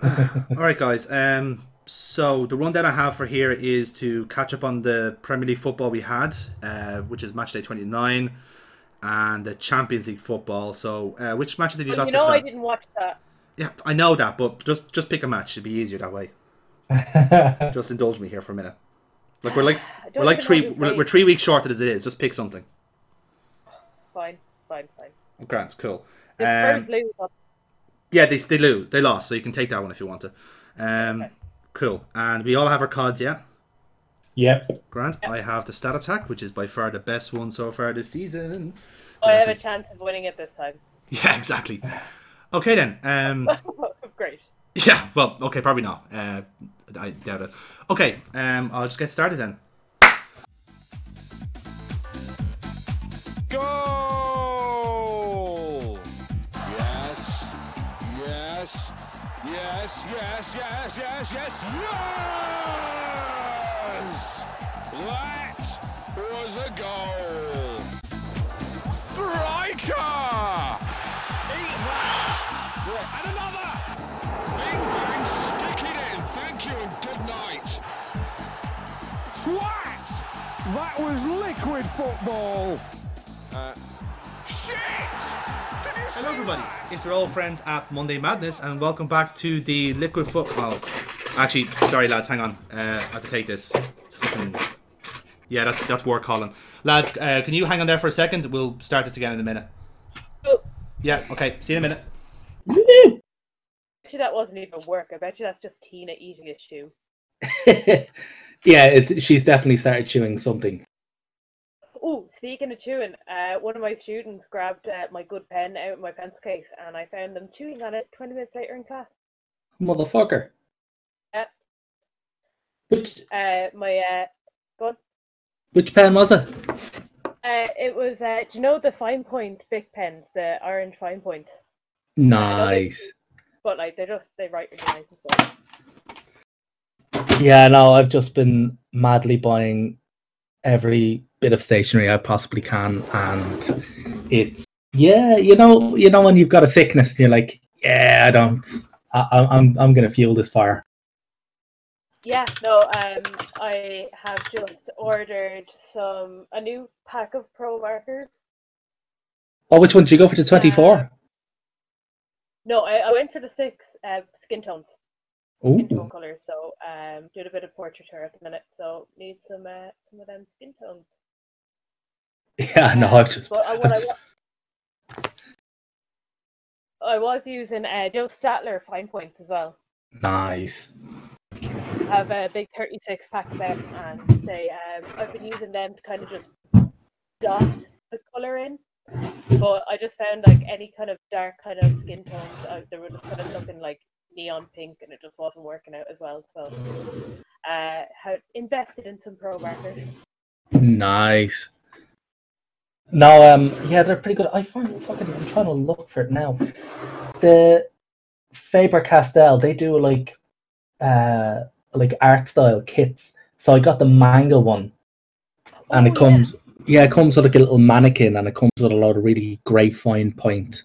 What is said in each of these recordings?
All right, guys. Um, so the rundown I have for here is to catch up on the Premier League football we had, uh, which is match day twenty nine, and the Champions League football. So, uh, which matches have you Well, got? you know, I didn't watch that. Yeah, I know that, but just just pick a match. It'd be easier that way. Just indulge me here for a minute. Like we're like we're like three we're, we're played. three weeks shorted as it is. Just pick something. Fine, fine, fine. Grant, cool. Did Um, Spurs lose? Yeah, they they lose. They lost, so you can take that one if you want to. Um, cool. And we all have our cards, yeah. Yep. Grant, I have the stat attack, which is by far the best one so far this season. I have a chance of winning it this time. Yeah, exactly. Okay then. Um, Great. yeah. Well, okay, probably not. Uh, I doubt it. Okay. Um, I'll just get started then. Goal! Yes, yes, yes, yes, yes, yes! That was a goal! Striker! Eat that! And another! Bing bang, stick it in! Thank you and good night! Twat! That was liquid football. Shit! Did you see Hello, everybody. It's your old friends at Monday Madness, and welcome back to the Liquid Football. Actually, sorry, lads. Hang on. Uh, I have to take this. It's fucking... Yeah, that's that's work calling. Lads, uh, can you hang on there for a second? We'll start this again in a minute. Oh, Yeah. Okay. See you in a minute. I bet you that wasn't even work. I bet you that's just Tina eating a shoe. yeah, it, she's definitely started chewing something. Oh, speaking of chewing, uh, one of my students grabbed uh, my good pen out of my pencil case, and I found them chewing on it 20 minutes later in class. Motherfucker. Yeah. Which Uh, my uh, good. which pen was it? Uh, it was. Uh, do you know the fine point big pens, the orange fine point? Nice. But like they just they write really nice and stuff. Yeah, no, I've just been madly buying every bit of stationery I possibly can, and it's yeah, you know, you know when you've got a sickness and you're like, yeah, I don't, I, I'm I'm gonna fuel this fire. Yeah, no, um, I have just ordered some a new pack of pro markers. Oh, which one did you go for? The twenty four. No, I, I went for the six uh, skin tones, skin tone Ooh, colors. So um, doing a bit of portraiture at the minute. So need some uh, some of them skin tones. yeah, no, Um, I've just, But I, I've I, just- I was using uh, Joe Staedtler fine points as well. nice. I have a big 36 pack of them, and they um, I've been using them to kind of just dot the color in. But I just found like any kind of dark kind of skin tones, uh, they were just kind of looking like neon pink, and it just wasn't working out as well. So, uh, had invested in some pro markers. Nice. No, um, yeah, they're pretty good. I find fucking. I'm trying to look for it now. The Faber Castell, they do like, uh, like art style kits. So I got the manga one, and Oh, it comes, yeah. it comes with like a little mannequin, and it comes with a lot of really great fine point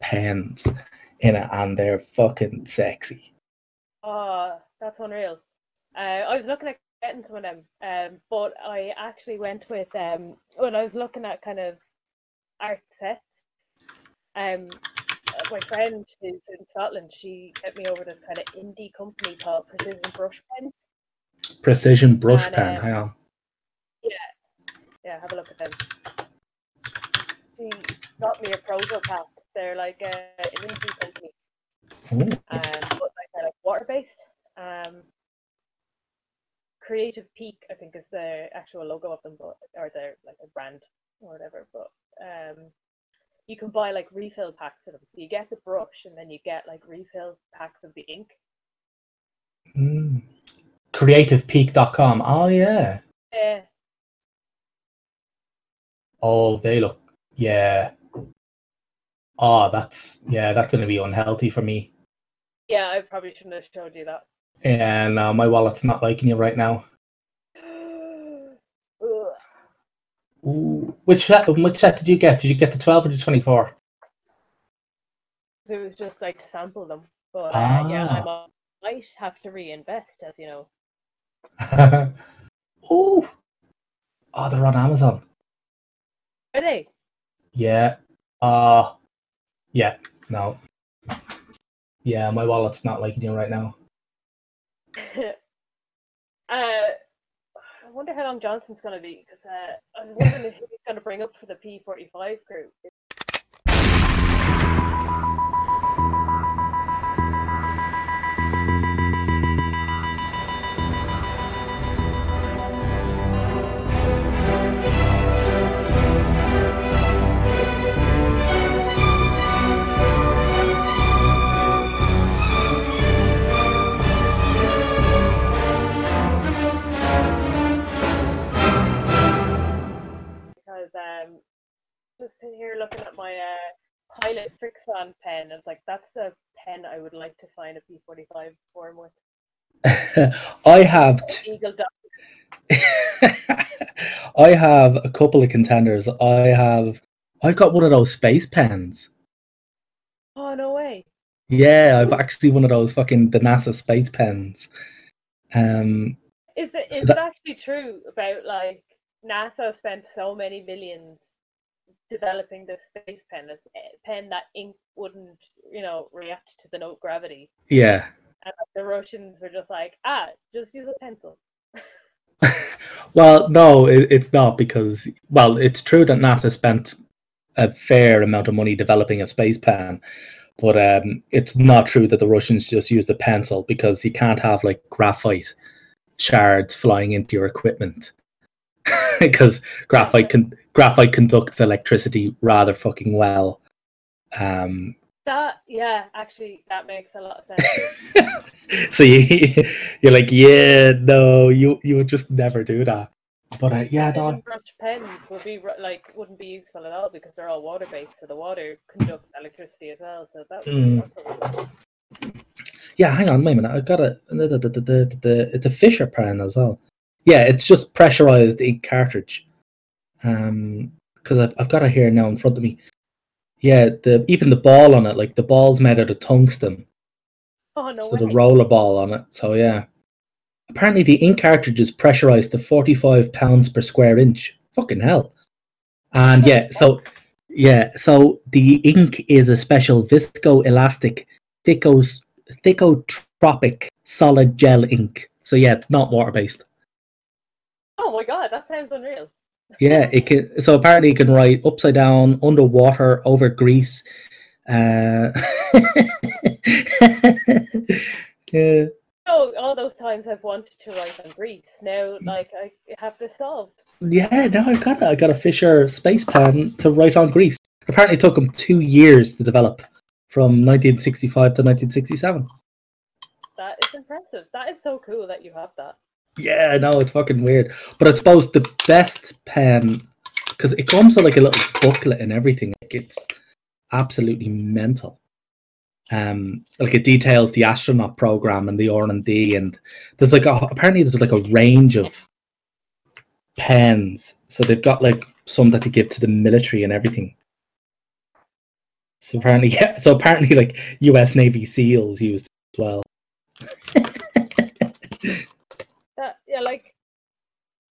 pens in it, and they're fucking sexy. Oh, that's unreal. Uh, I was looking at getting some of them, um, but I actually went with um, when I was looking at kind of art sets. Um, my friend who's in Scotland, she sent me over this kind of indie company called Precision Brush Pens. Precision brush And, pen. uh, Hang on. Yeah, have a look at them. She got me a proto pack. They're like uh, an indie company. Um, but like they're like water based. Um, Creative Peak, I think, is the actual logo of them, but or they're like a brand or whatever. But um, you can buy like refill packs for them. So you get the brush, and then you get like refill packs of the ink. Mm. CreativePeak.com. Oh yeah. Yeah, Oh, they look. Yeah. Oh, that's yeah. That's gonna be unhealthy for me. yeah. I probably shouldn't have showed you that. And uh, my wallet's not liking you right now. Ooh. Which set? Which set did you get? Did you get the twelve or the twenty-four? It was just like to sample them. But uh, yeah, Ah. I might have to reinvest, as you know. oh, oh, they're on Amazon. Are they? Yeah. Uh yeah, no. Yeah, my wallet's not liking you right now. uh, I wonder how long Johnson's going to be because uh, I was wondering if he's going to bring up for the P45 crew. Because um, just sitting here looking at my uh, Pilot Frixion pen, I was like, that's the pen I would like to sign a P45 form with. I have t- Eagle. I have a couple of contenders. I have I've got one of those space pens. Oh no way! Yeah, I've actually one of those fucking the NASA space pens. Um Is it So is that- it actually true about like NASA spent so many millions developing this space pen, a pen that ink wouldn't, you know, react to the no gravity, yeah. and the Russians were just like, ah, just use a pencil. Well, no, it, it's not because well, it's true that NASA spent a fair amount of money developing a space pen, but um, it's not true that the Russians just used a pencil because you can't have like graphite shards flying into your equipment because graphite can graphite conducts electricity rather fucking well. Um, That yeah, actually, that makes a lot of sense. so you, you're like, yeah, no, you you would just never do that. But uh, yeah, no, brushed pens would be like wouldn't be useful at all because they're all water based, so the water conducts electricity as well. So that would Mm. Yeah, hang on, wait a minute. I've got a the, the, the, the, the, Fisher pen as well. Yeah, it's just pressurized ink cartridge. Um, because I've I've got it here now in front of me. Yeah, the even the ball on it, like the ball's made out of tungsten, Oh no so the roller ball on it. So yeah, apparently the ink cartridge is pressurized to forty five pounds per square inch. Fucking hell! And yeah, so yeah, so the ink is a special viscoelastic thickos thixotropic solid gel ink. So yeah, it's not water based. Oh my god, that sounds unreal. Yeah, it can. So apparently, it can write upside down, underwater, over grease. Uh, yeah, Oh, all those times I've wanted to write on Greece. Now, like I have this solved. yeah. No, I've got it. I got a Fisher space pen to write on grease. Apparently, it took them two years to develop, from 1965 to 1967. That is impressive. That is so cool that you have that. Yeah, no, it's fucking weird. But I suppose the best pen because it comes with like a little booklet and everything. Like it's absolutely mental. Um, like it details the astronaut program and the R and D, and there's like a, apparently there's like a range of pens. So they've got like some that they give to the military and everything. So apparently, yeah. So apparently, like U.S. Navy SEALs used as well. That yeah, like.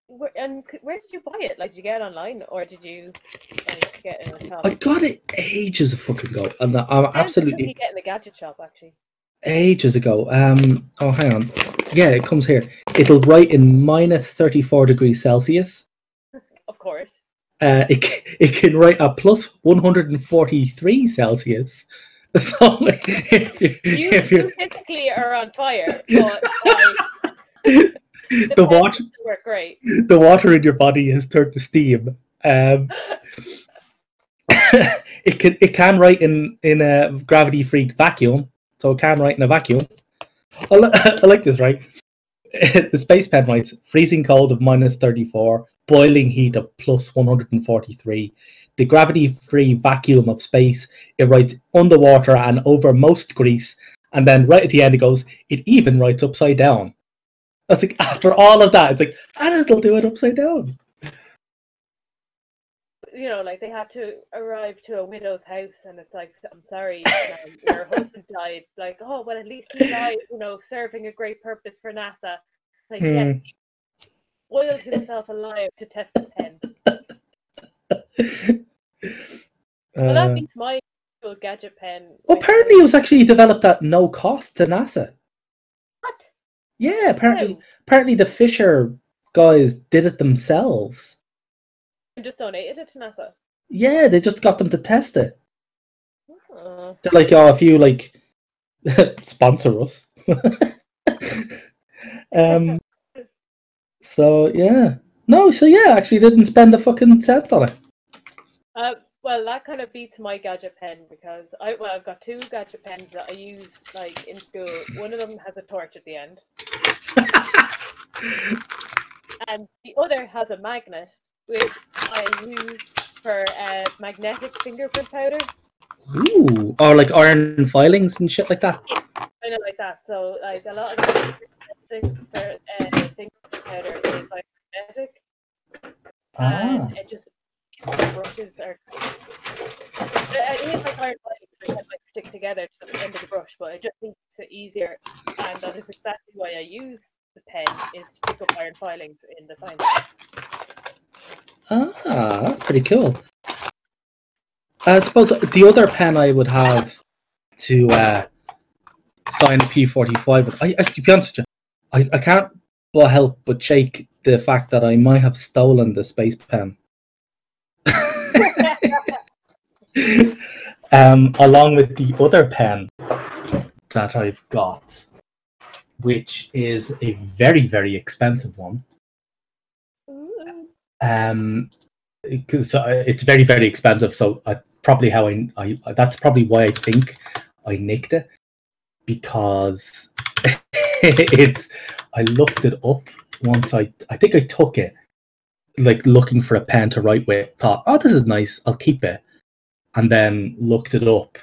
Where, and where did you buy it? Like, did you get it online or did you like, get it in a shop? I got it ages of fucking ago, and I'm absolutely you get in the gadget shop actually. ages ago. Um, oh, hang on. Yeah, it comes here. It'll write in minus 34 degrees Celsius. Of course. Uh, it, it can write at plus 143 Celsius. So if you, You, if you physically are on fire, but like, the water work great. the water in your body has turned to steam. Um, it can it can write in in a gravity free vacuum, so it can write in a vacuum. I, li- I like this, right? the space pen writes freezing cold of minus 34, boiling heat of plus 143. The gravity free vacuum of space, it writes underwater and over most grease. And then right at the end, it goes, it even writes upside down. That's like, after all of that, it's like, and it'll do it upside down. you know, like they have to arrive to a widow's house, and it's like, I'm sorry, um, your husband died. Like, oh, well, at least he died, you know, serving a great purpose for NASA. Like, yes, he himself alive to test a pen. Well, that Uh, beats my gadget pen. well, apparently, it was actually developed at no cost to NASA. what? Yeah, apparently, apparently the Fisher guys did it themselves. I just donated it to NASA. Yeah, they just got them to test it. Oh. They're like, oh, if you like sponsor us. um. So yeah, no. So yeah, actually didn't spend a fucking cent on it. Uh, well, that kind of beats my gadget pen because I well, I've got two gadget pens that I use like in school. One of them has a torch at the end, and the other has a magnet, which I use for uh, magnetic fingerprint powder, Ooh, or like iron filings and shit like that. kind of like that. So, like a lot of things for uh, fingerprint powder is like magnetic, Ah, and it just brushes are. It is like iron filings, they kind of like stick together to the end of the brush, but it just makes it easier, and that is exactly why I use the pen is to pick up iron filings in the science. ah, that's pretty cool. I suppose the other pen I would have to uh, sign a P45 I, I, to be honest with you, I, I can't but help but shake the fact that I might have stolen the space pen. Um, along with the other pen that I've got, which is a very, very expensive one. Um, because it's very, very expensive. So I probably how I, I that's probably why I think I nicked it because it's. I looked it up once. I I think I took it like looking for a pen to write with. Thought, oh, this is nice. I'll keep it, and then looked it up.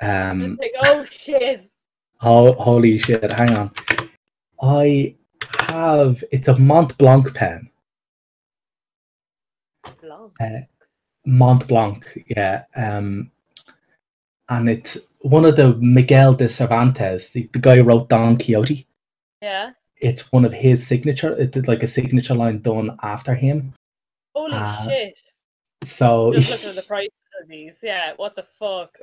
Um, like, oh shit! Oh, holy shit! Hang on. I have. It's a Mont Blanc pen. Long. Mont Blanc, yeah. Um, and it's one of the Miguel de Cervantes, the, the guy who wrote Don Quixote. Yeah. It's one of his signature. It did like a signature line done after him. Holy Uh, shit! So Just looking at the prices of these. Yeah. What the fuck?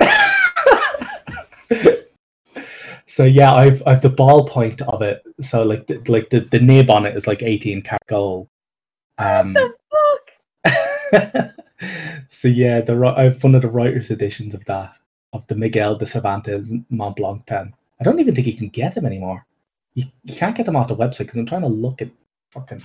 so yeah, I've I've the ballpoint of it. So like the, like the, the nib on it is like eighteen karat gold. Um, the fuck? so yeah, the I've one of the writers' editions of that of the Miguel de Cervantes Mont Blanc pen. I don't even think you can get them anymore. You, you can't get them off the website because I'm trying to look at fucking.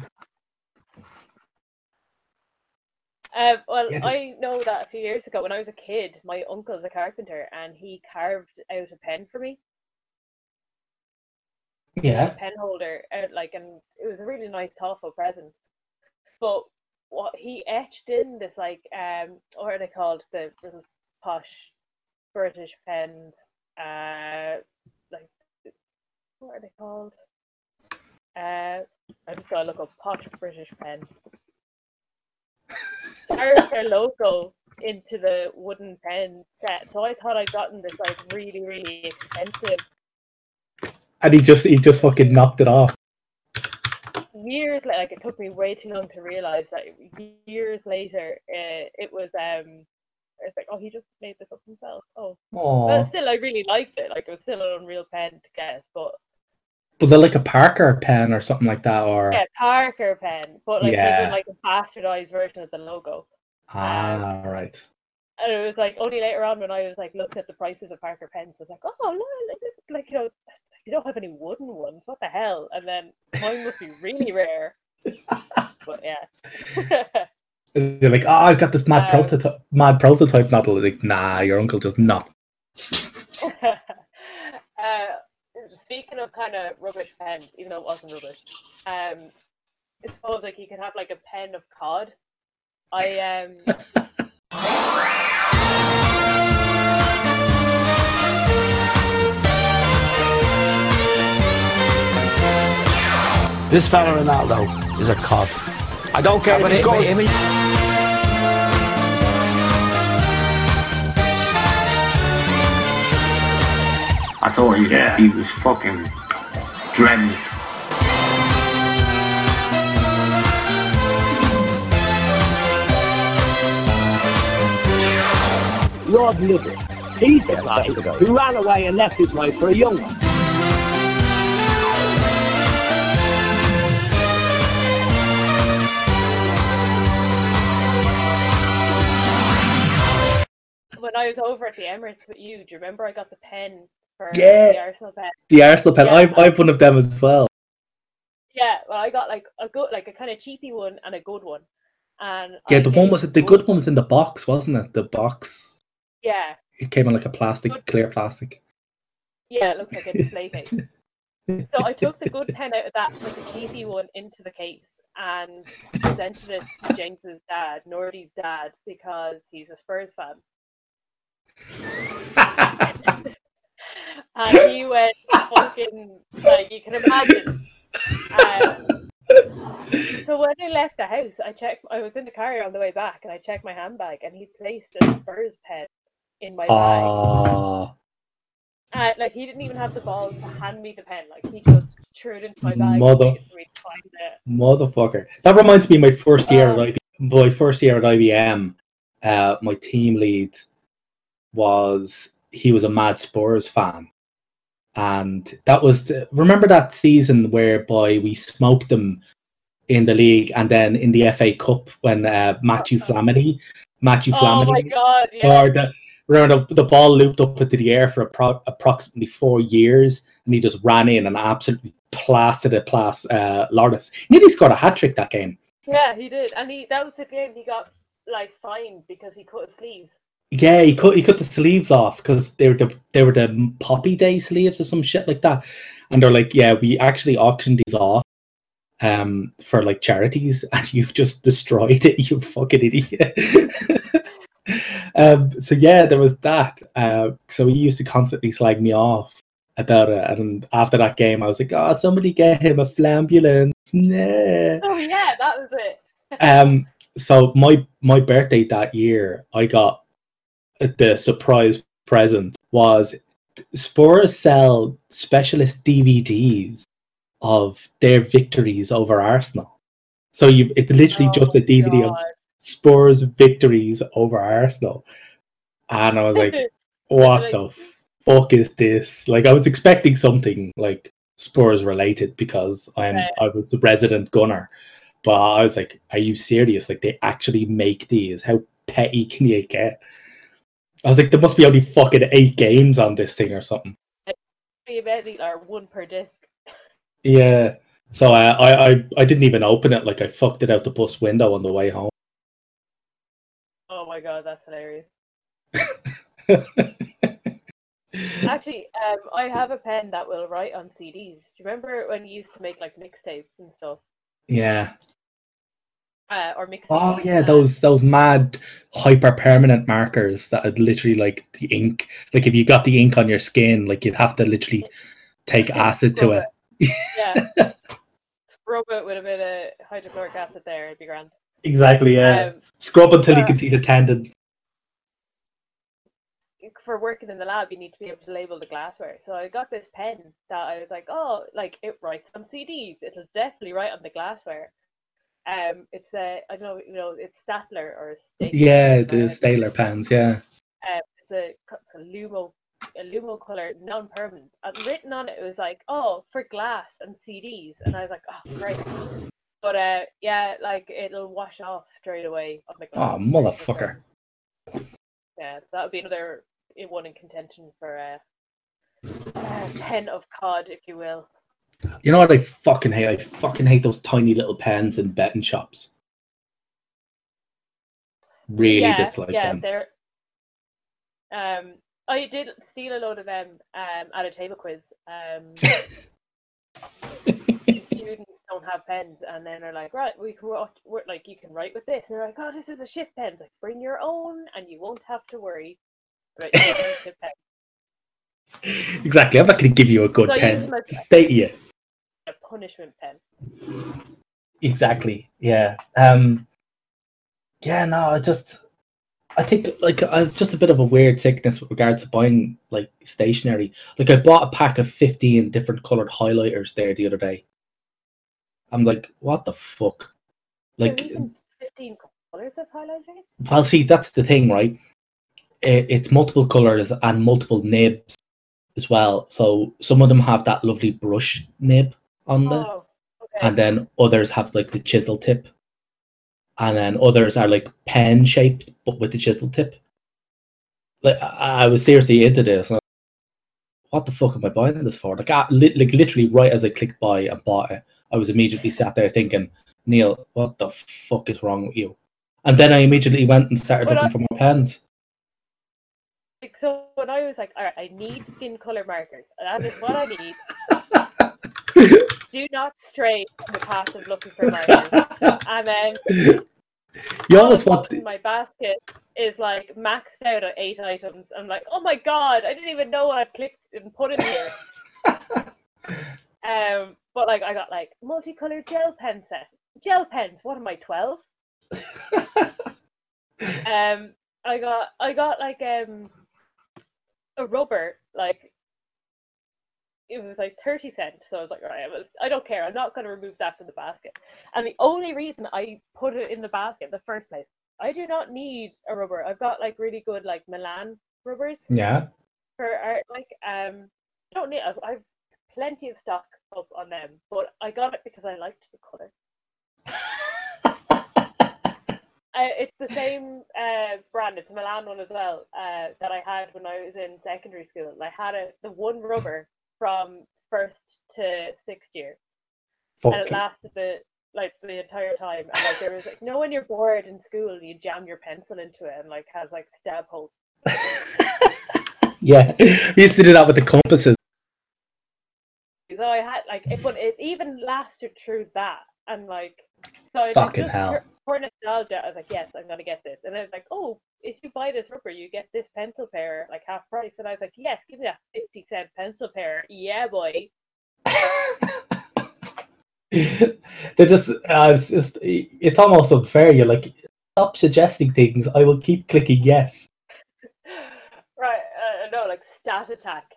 Um, well, Yeah, I know that a few years ago when I was a kid, my uncle uncle's a carpenter and he carved out a pen for me, a Yeah. pen holder, out like, and it was a really nice, thoughtful present. But what he etched in this, like, um, what are they called? The little posh British pens, uh, what are they called? Uh, I just gotta look up posh British pen. carved their logo into the wooden pen set. So I thought I'd gotten this like really, really expensive. And he just he just fucking knocked it off. Years later, like it took me way too long to realize that years later, uh, it was um, it's like oh he just made this up himself. Oh, Oh, but still I really liked it. Like it was still an unreal pen to get, but was it like a Parker pen or something like that, or yeah, Parker pen, but like they Yeah. did like a bastardized version of the logo. ah, right. And it was like only later on when I was like looking at the prices of Parker pens, I was like, oh, look, like, you know, you don't have any wooden ones. What the hell? And then mine must be really rare. But yeah. You're like, oh, I've got this mad Um, prototype, mad prototype model. Like, nah, your uncle does not. Speaking of kind of rubbish pens, even though it wasn't rubbish, um, I suppose like you could have like a pen of cod. I um This fella Ronaldo is a cod. I don't care if he scores. I thought he, Yeah. he was fucking dreading it. Lord Liver. He's the guy who ran away and left his wife for a young one. When I was over at the Emirates with you, do you remember I got the pen for Yeah. the Arsenal pen? The Arsenal pen. Yeah. I've, I've one of them as well. Yeah, well, I got like a good, like a kind of cheapy one and a good one. And Yeah, I the one was the good one was in the box, wasn't it? The box. Yeah, It came in like a plastic, Good. clear plastic. yeah, it looks like a display case. So I took the good pen out of that, like the cheapy one, into the case and presented it to James's dad, Nordy's dad, because he's a Spurs fan. And he went fucking like you can imagine. Um, so when I left the house, I checked. I was in the car on the way back, and I checked my handbag, and he placed a Spurs pen in my bag. Uh, like he didn't even have the balls to hand me the pen. Like he just threw it into my bag. Mother- and waited for me to find it. motherfucker. That reminds me of my first year Oh. at IBM. My first year at IBM, uh, my team lead was he was a mad Spurs fan. And that was the, remember that season whereby we smoked them in the league and then in the FA Cup when uh, Matthew Flamini Matthew Oh Flamini my god! Yeah. or the, remember the, the ball looped up into the air for appro- approximately four years, and he just ran in and absolutely plastered it past uh, Lourdes. Nearly scored a hat trick that game. Yeah, he did, and he that was the game he got like fined because he cut his sleeves. Yeah, he cut he cut the sleeves off because they were the they were the Poppy Day sleeves or some shit like that, and they're like, yeah, we actually auctioned these off um for like charities, and you've just destroyed it, you fucking idiot. um, so yeah, there was that. Uh, so he used to constantly slag me off about it, and after that game, I was like, oh, somebody get him a flambulance. Nah. Oh yeah, that was it. um so my my birthday that year i got the surprise present was spurs sell specialist dvds of their victories over arsenal so you it's literally just a Oh, dvd of spurs victories over arsenal and i was like what Like- the fuck is this like i was expecting something like spurs related because i'm Right. i was the resident gunner but I was like, "Are you serious? Like they actually make these? How petty can you get?" I was like, "There must be only fucking eight games on this thing or something." Be or one per disc. Yeah. So I, I, I, I didn't even open it. Like I fucked it out the bus window on the way home. Oh my god, that's hilarious. Actually, um, I have a pen that will write on CDs. Do you remember when you used to make like mixtapes and stuff, yeah. Uh, or mix? Oh yeah, those those mad hyper permanent markers that had literally like the ink. Like if you got the ink on your skin, like you'd have to literally take acid to Scrub it. Yeah. Scrub it with a bit of hydrochloric acid there, it'd be grand. Exactly. Yeah. Um, Scrub until you uh, can see the tendons. for working in the lab, you need to be able to label the glassware. So I got this pen that I was like, oh, like it writes on CDs. It'll definitely write on the glassware. Um, it's a I don't know, you know, it's Statler or Stapler. Yeah, uh, the Staler pens. Yeah. Um, it's a it's a Lumo a Lumocolor non-permanent. And written on it, it was like, oh, for glass and CDs, and I was like, oh, great. But uh, yeah, like it'll wash off straight away on the glass. Oh, motherfucker. Yeah, so that would be another one in contention for uh, uh, pen of cod, if you will. You know what I fucking hate? I fucking hate those tiny little pens in betting shops. Really yeah, dislike yeah, them. they're. Um, I did steal a load of them um, at a table quiz. Um, students don't have pens, and then they're like, right, we can write, like you can write with this. And they're like, oh, this is a shit pen. It's like, bring your own, and you won't have to worry. Pen. Exactly. I'm not going to give you a good So pen. as- Stay you. Punishment pen. Exactly. Yeah. Um. Yeah. No. I just. I think like I've just a bit of a weird sickness with regards to buying like stationery. Like I bought a pack of fifteen different colored highlighters there the other day. I'm like, what the fuck? Like Like, fifteen colors of highlighters. well, see, that's the thing, right? It, it's multiple colors and multiple nibs as well. So some of them have that lovely brush nib on the, Oh, okay. and then others have like the chisel tip, and then others are like pen shaped but with the chisel tip. Like I, I was seriously into this. and What the fuck am I buying this for? Like, I, li- like literally, right as I clicked buy and bought it, I was immediately sat there thinking, Neil, what the fuck is wrong with you? And then I immediately went and started Well, looking I- for more pens. Like, so when I was like, all right, I need skin color markers. That is what I need. Do not stray from the path of looking for markers. And then You almost want in my basket is like maxed out at eight items. I'm like, oh my god, I didn't even know what I'd clicked and put in here. um, but like I got like multicolored gel pen set. Gel pens. What am I? Twelve. um, I got I got like um a rubber like it was like 30 cent so i was like all right I, don't care i'm not going to remove that from the basket and the only reason i put it in the basket in the first place i do not need a rubber i've got like really good like milan rubbers yeah. for art like um I don't need I've, I've plenty of stock up on them but i got it because i liked the color I, it's the same uh, brand. It's a Milan one as well uh, that I had when I was in secondary school. I had a, the one rubber from first to sixth year, and it lasted the like the entire time. And like there was like, no, when you're bored in school, you jam your pencil into it and like has like stab holes. yeah. We used to do that with the compasses. So I had like, it, but it even lasted through that, and like, so I Fucking just hell. for, for nostalgia, I was like, yes, I'm gonna get this, and I was like, oh, if you buy this rubber, you get this pencil pair like half price, and I was like, yes, give me that fifty cent pencil pair, yeah, boy. They're just, uh, it's just, it's almost unfair. You're like, stop suggesting things. I will keep clicking yes. Right, uh, no, like stat attack.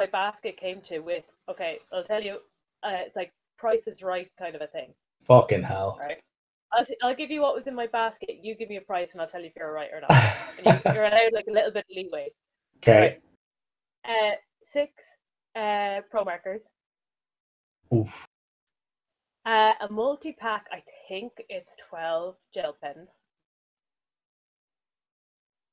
My basket came to with? Okay, I'll tell you. Uh, it's like Price is Right kind of a thing, Fucking hell. right? I'll, t- I'll give you what was in my basket. You give me a price, and I'll tell you if you're right or not. And you, you're allowed like a little bit of leeway. Okay. Uh, six uh, pro markers, Oof. uh, a multi pack. I think it's twelve gel pens.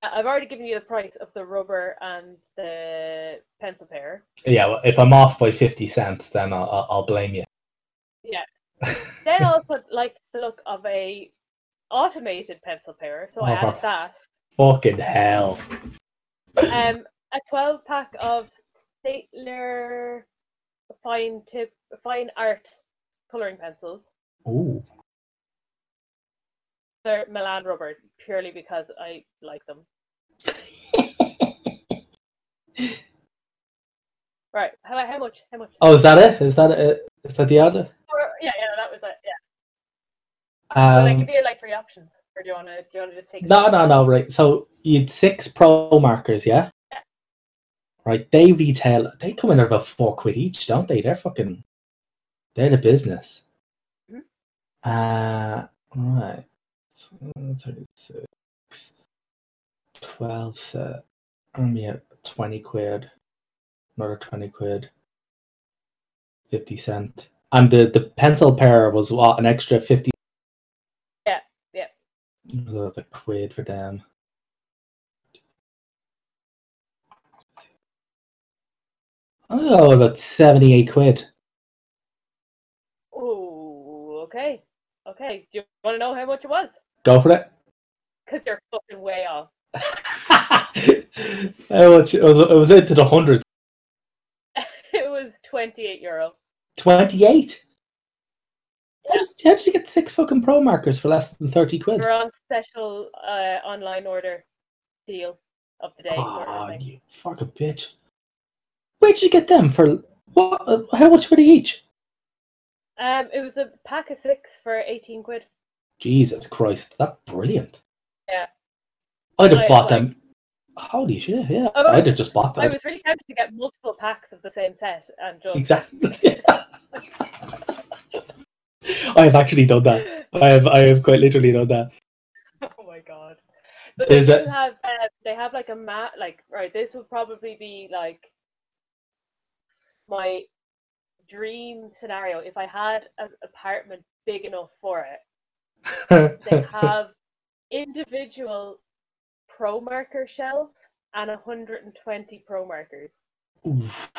I've already given you the price of the rubber and the pencil pair. Yeah, well, if I'm off by 50 cents, then I'll, I'll, blame you. Yeah. then I also liked the look of a automated pencil pair, so I Oh, for added that. Fucking hell. Um, a twelve pack of Staedtler fine tip, fine art coloring pencils. Ooh. They're Milan rubber purely because I like them. Right. How, how much? How much? Oh, is that it? Is that it? Is that the other? Or- yeah, yeah, that was it. Yeah. Well, I Um, give you like three options, or do you want to? Do you want to just take? no, no, no. Right. So you'd six pro markers, yeah? Yeah. Right. They retail. They come in at about four quid each, don't they? They're fucking. They're the business. Mhm. Uh, right. 36. 12 set. Mm, I'm at 20 quid. Another 20 quid. 50 cent. And the, the pencil pair was what? An extra 50 Yeah, yeah. the, the quid for them. Oh, about 78 quid. Oh, okay, okay. Do you want to know how much it was? Go for it. Because they're fucking way off. Oh, it was it was into the hundreds. it was 28 euro. Twenty eight. How did, how did you get six fucking pro markers for less than thirty quid? We're on special uh, online order deal of the day. sort of Oh, thing. you fucking bitch. Where did you get them for? What? uh, How much were they each? Um, it was a pack of six for 18 quid. Jesus Christ, that's brilliant. Yeah. I'd have I- bought like- them. Holy shit, yeah. Oh, I'd have just bought them. I was really tempted to get multiple packs of the same set and just Exactly. I have actually done that. I have I have quite literally done that. Oh my god. But There's they a- have uh, they have like a mat like right, this would probably be like my dream scenario if I had an apartment big enough for it. They have individual pro marker shelves and 120 pro markers. Oof.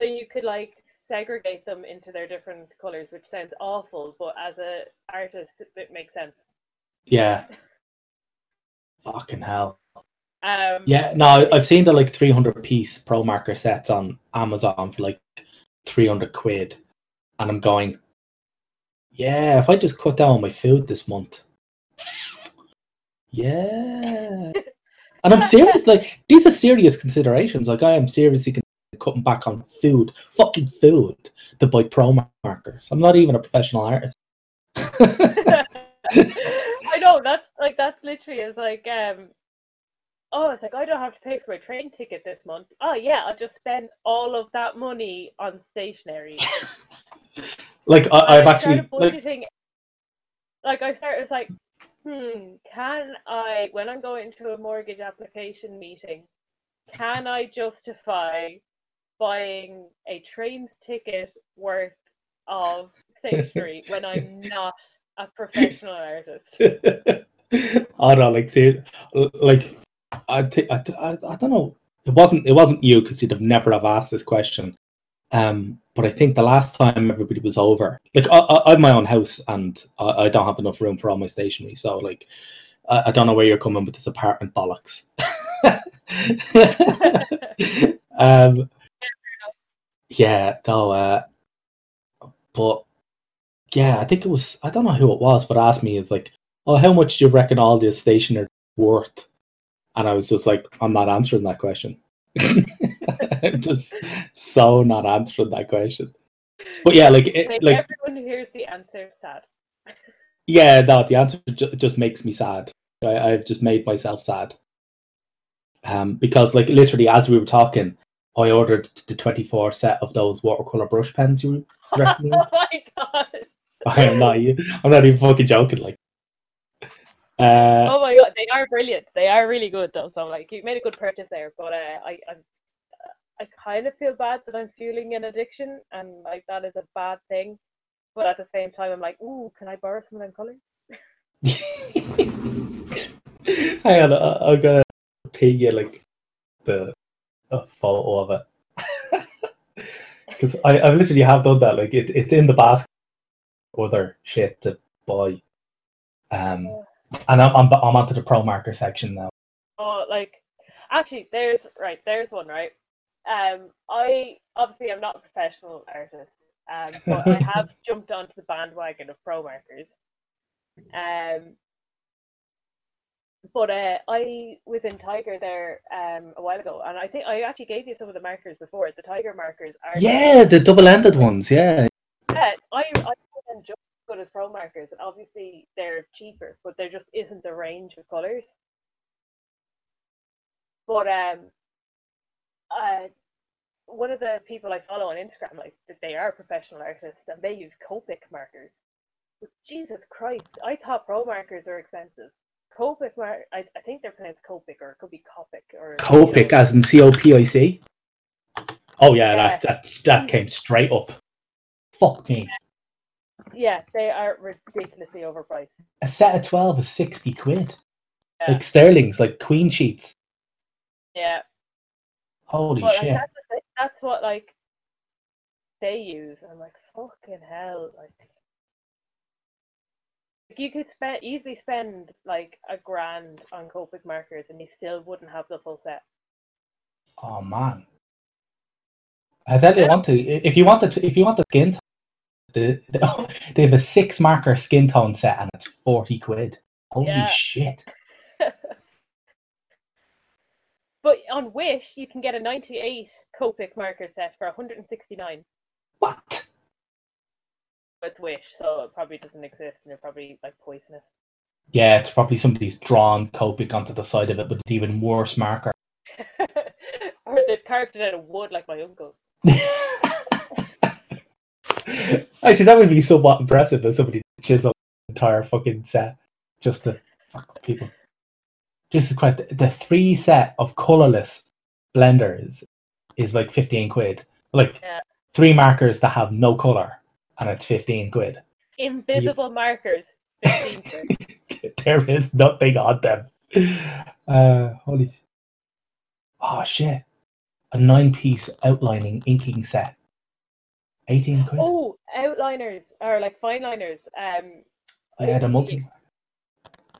So you could like segregate them into their different colors, which sounds awful, but as an artist, it makes sense. yeah. Fucking hell. Um, Yeah, no, I've seen the like 300 piece pro marker sets on Amazon for like 300 quid. And I'm going, yeah, if I just cut down on my food this month. Yeah. and I'm serious, like, these are serious considerations. Like, I am seriously cutting back on food, fucking food, to buy pro markers. I'm not even a professional artist. I know that's like that's literally is like um oh it's like I don't have to pay for my train ticket this month. Oh yeah, I'll just spend all of that money on stationery. like, I, I've I actually. started Like, budgeting like I started was like, hmm, can I when I'm going to a mortgage application meeting, can I justify buying a train's ticket worth of stationery when I'm not a professional artist? I don't know, like ser- like I, thi- I, thi- I I don't know. It wasn't it wasn't you because you'd have never have asked this question. Um, but I think the last time everybody was over, like I, I, I have my own house and I, I don't have enough room for all my stationery, so like I, I don't know where you're coming with this apartment bollocks. um, yeah, no, uh, but yeah, I think it was I don't know who it was, but asked me is like, oh, how much do you reckon all this stationery worth? And I was just like, I'm not answering that question. I'm just so not answering that question. But yeah, like, it, like everyone who hears the answer sad. yeah, no, the answer ju- just makes me sad. I, I've just made myself sad. Um, because like literally as we were talking, I ordered the 24 set of those watercolor brush pens you oh my god. I am not. I'm not even fucking joking. Like, uh, Oh my god, they are brilliant. They are really good though. So like you made a good purchase there, but uh, I I'm, I kind of feel bad that I'm fueling an addiction, and like that is a bad thing. But at the same time, I'm like, ooh, can I borrow some of them colors? hang on, I, I'm gonna ping you like the a photo of it because I, I literally have done that. Like, it, it's in the basket. Other shit to buy. Um, and I'm I'm, I'm onto the pro marker section now. Oh, like actually, there's right. There's one right. Um, I obviously I'm not a professional artist, um, but I have jumped onto the bandwagon of pro markers. Um, but uh, I was in Tiger there um a while ago, and I think I actually gave you some of the markers before. The Tiger markers are Yeah, the double-ended ones. Yeah, yeah, I I find just as good as pro markers, and obviously they're cheaper, but there just isn't the range of colors. But um, uh, one of the people I follow on Instagram, like that they are professional artists, and they use Copic markers. But Jesus Christ, I thought pro markers are expensive. Copic mar, I, I think they're pronounced Copic, or it could be Copic, or you Copic know, as in C O P I C. Oh yeah, Yeah. that that that came straight up. Fuck me. yeah, they are ridiculously overpriced. A set of twelve is sixty quid. Yeah. Like sterlings, like queen sheets. Yeah, Holy But like, shit. that's, they- that's what like they use. I'm like, fucking hell, like Like, You could spend easily spend like a grand on Copic markers, and you still wouldn't have the full set. Oh man. I you Yeah. want to if you want the if you want the skin tone, the, the they have a six marker skin tone set and it's forty quid. Holy Yeah. shit. But on Wish, you can get a 98 Copic marker set for 169. What? It's Wish, so it probably doesn't exist, and they're probably like poisonous. Yeah, it's probably somebody's drawn Copic onto the side of it, but even worse marker. or the carved it out of wood, like my uncle. Actually, that would be somewhat impressive if somebody chiseled the entire fucking set just to fuck people. Just correct, the three set of colorless blenders is like 15 quid. Like Yeah. three markers that have no color and it's 15 quid. Invisible markers. 15 quid. there is nothing on them. Uh, holy. Oh shit. A nine piece outlining inking set. 18 quid. oh, outliners or like fine liners. Um, yeah, the I- multi.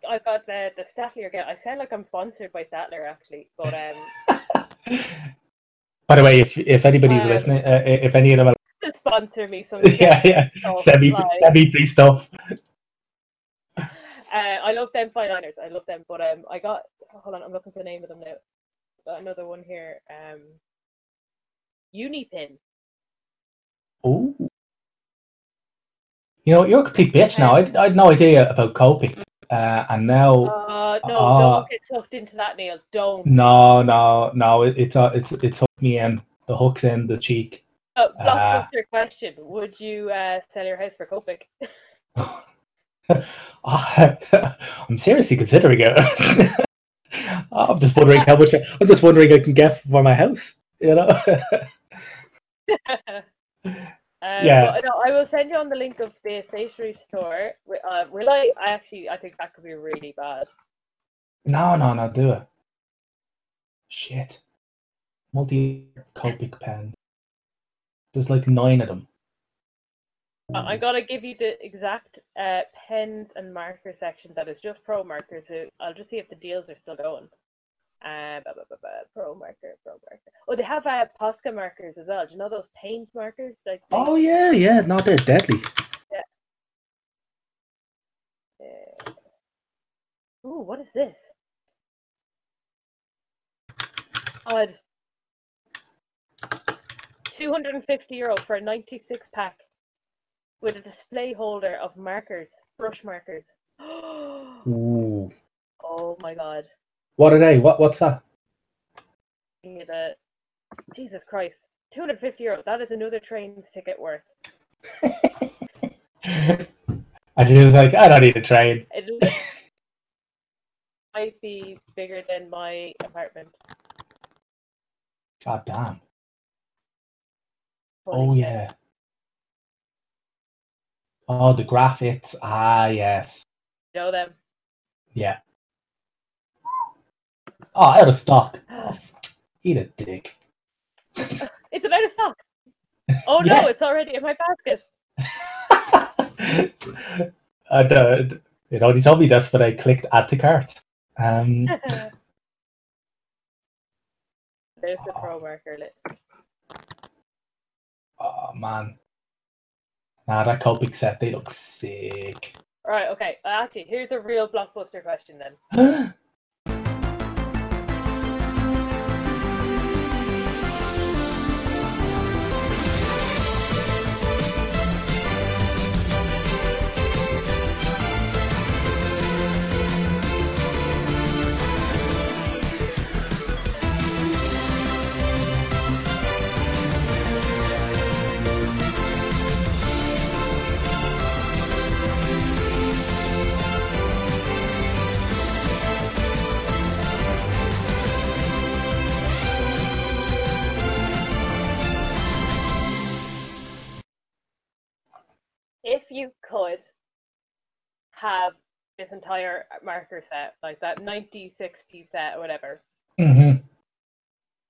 I got the the Staedtler again. I sound like I'm sponsored by Staedtler actually, but um, By the way, if if anybody's Um, listening, uh, if any of them, are, sponsor me some. yeah, yeah, stuff, send me, like- send free stuff. Uh, I love them fine liners. I love them, but um, I got hold on. I'm looking for the name of them now. Got another one here. Um, Unipin. Oh, you know, you're a complete bitch now. I, I had no idea about Copic, uh, and now Uh, no, Ah. don't get sucked into that, Neil. Don't. no, no, no, it, it's uh, it's it's hooked me in. The hook's in the cheek. Oh, Ah. blockbuster question: Would you uh, sell your house for Copic? I'm seriously considering it. I'm just wondering how much. I'm just wondering I can get for my house. You know. Um, Yeah. But, no, I will send you on the link of the stationery store. Uh, will I? I actually, I think that could be really bad. No, no, no, do it. Shit. Multi Copic pen. There's like nine of them. I gotta give you the exact uh, pens and marker section that is just pro markers. So I'll just see if the deals are still going. Uh, ba- ba- ba- ba, pro marker, pro marker. Oh, they have uh, Posca markers as well. Do you know those paint markers? Like Oh yeah, yeah. No, they're deadly. Yeah. uh, Ooh, what is this? Odd. 250 euro for a 96 pack with a display holder of markers, brush markers. Ooh. oh my god. What are they? What what's that? Yeah, the Jesus Christ. 250 euro. That is another train's ticket worth. and she was like, I don't need a train. It might be bigger than my apartment. God damn. Oh yeah. Oh the graphics. Ah yes. Know them. Yeah. Oh, out of stock. Oh, eat a dick. It's out of stock. Oh Yeah. no, it's already in my basket. uh, you know, he told me this when I clicked add to cart. Um, There's the pro marker lit. oh man. Nah, that Copic set, they look sick. Right, okay. Actually, here's a real blockbuster question then. If you could have this entire marker set, like that 96 piece set or whatever, hmm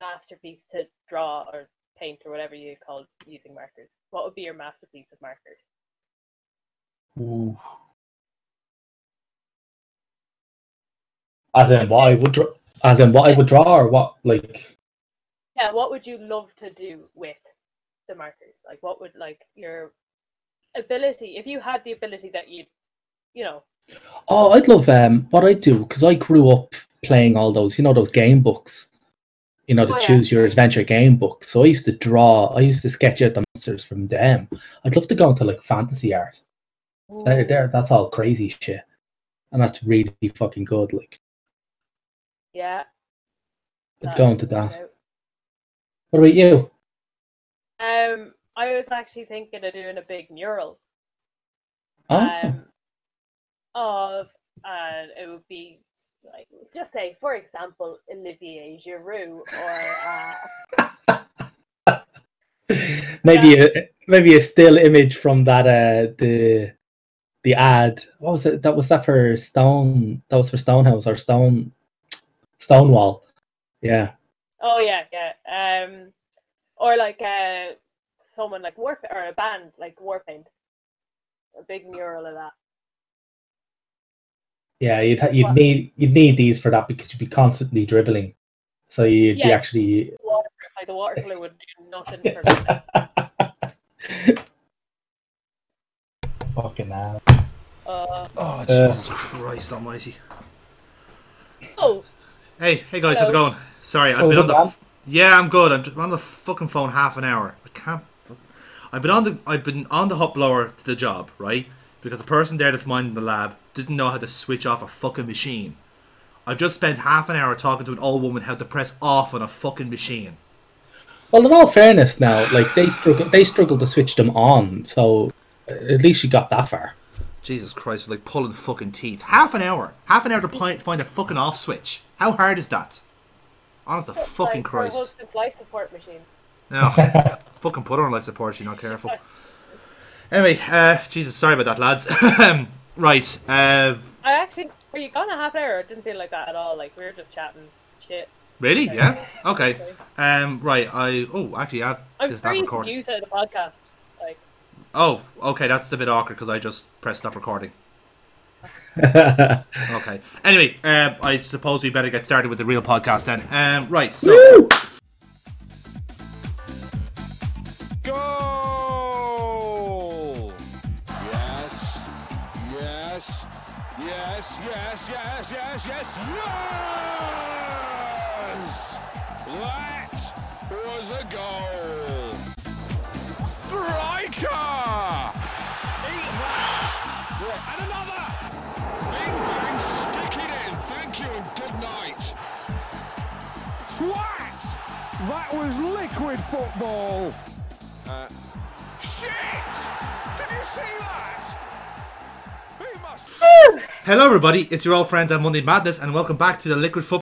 masterpiece to draw or paint or whatever you call using markers, what would be your masterpiece of markers? Ooh. As in what I would draw, as in what I would draw, or what like. Yeah, what would you love to do with the markers? Like, what would like your ability, if you had the ability that you, you know, Oh, I'd love um what I do because I grew up playing all those, you know, those game books. You know, the Oh, yeah. choose your adventure game book. So I used to draw, I used to sketch out the monsters from them. I'd love to go into like fantasy art. There, there, that's all crazy shit, and that's really fucking good. Like, yeah. I'd that go into that. What about you? Um, I was actually thinking of doing a big mural. Oh, um, of and it would be like just say for example Olivier Giroud or uh, maybe a maybe a still image from that uh the the ad. What was it? That was that for Stone. That was for Stonehouse or Stone Stonewall. Yeah. oh yeah yeah um or like uh someone like Warp or a band like Warpaint a big mural of that Yeah, you'd ha- you'd What? need you'd need these for that because you'd be constantly dribbling, so you'd be actually. water like the watercolor would do nothing for me Fucking hell. uh, Oh, Uh, Jesus Christ almighty. oh Hey, hey guys, how's it going? Sorry, I've Oh, been on the. F- yeah, I'm good. I'm on the fucking phone half an hour. I can't. I've been on the. I've been on the hot blower to the job, right? Because the person there that's minding the lab didn't know how to switch off a fucking machine. I've just spent half an hour talking to an old woman how to press off on a fucking machine. Well, in all fairness, now like they struggle they struggle to switch them on, so uh, at least you got that far. Jesus Christ, it's like pulling fucking teeth. Half an hour. Half an hour to pi- find a fucking off switch. How hard is that? Honest to fucking like her Christ. husband's life support machine No. fucking put her on life support if you're not careful. Anyway, uh, Jesus, sorry about that, lads. right, uh, I actually were you gone a half hour it didn't feel like that at all like we were just chatting shit really? Yeah? Okay. Um, right, I. Oh, actually, I have I'm this not free to recording. use it the podcast like Oh, okay, that's a bit awkward because I just pressed stop recording. Okay. Anyway, uh, I suppose we better get started with the real podcast then. Um, right, so. Goal! Yes, yes, yes, yes, yes! That was a goal! Striker! Eat that! And another! Bing bang, stick it in! Thank you and good night! Twat! That was liquid football. Uh, Shit! Did you see that? Hello, everybody. It's your old friends at Monday Madness, and welcome back to the Liquid Football.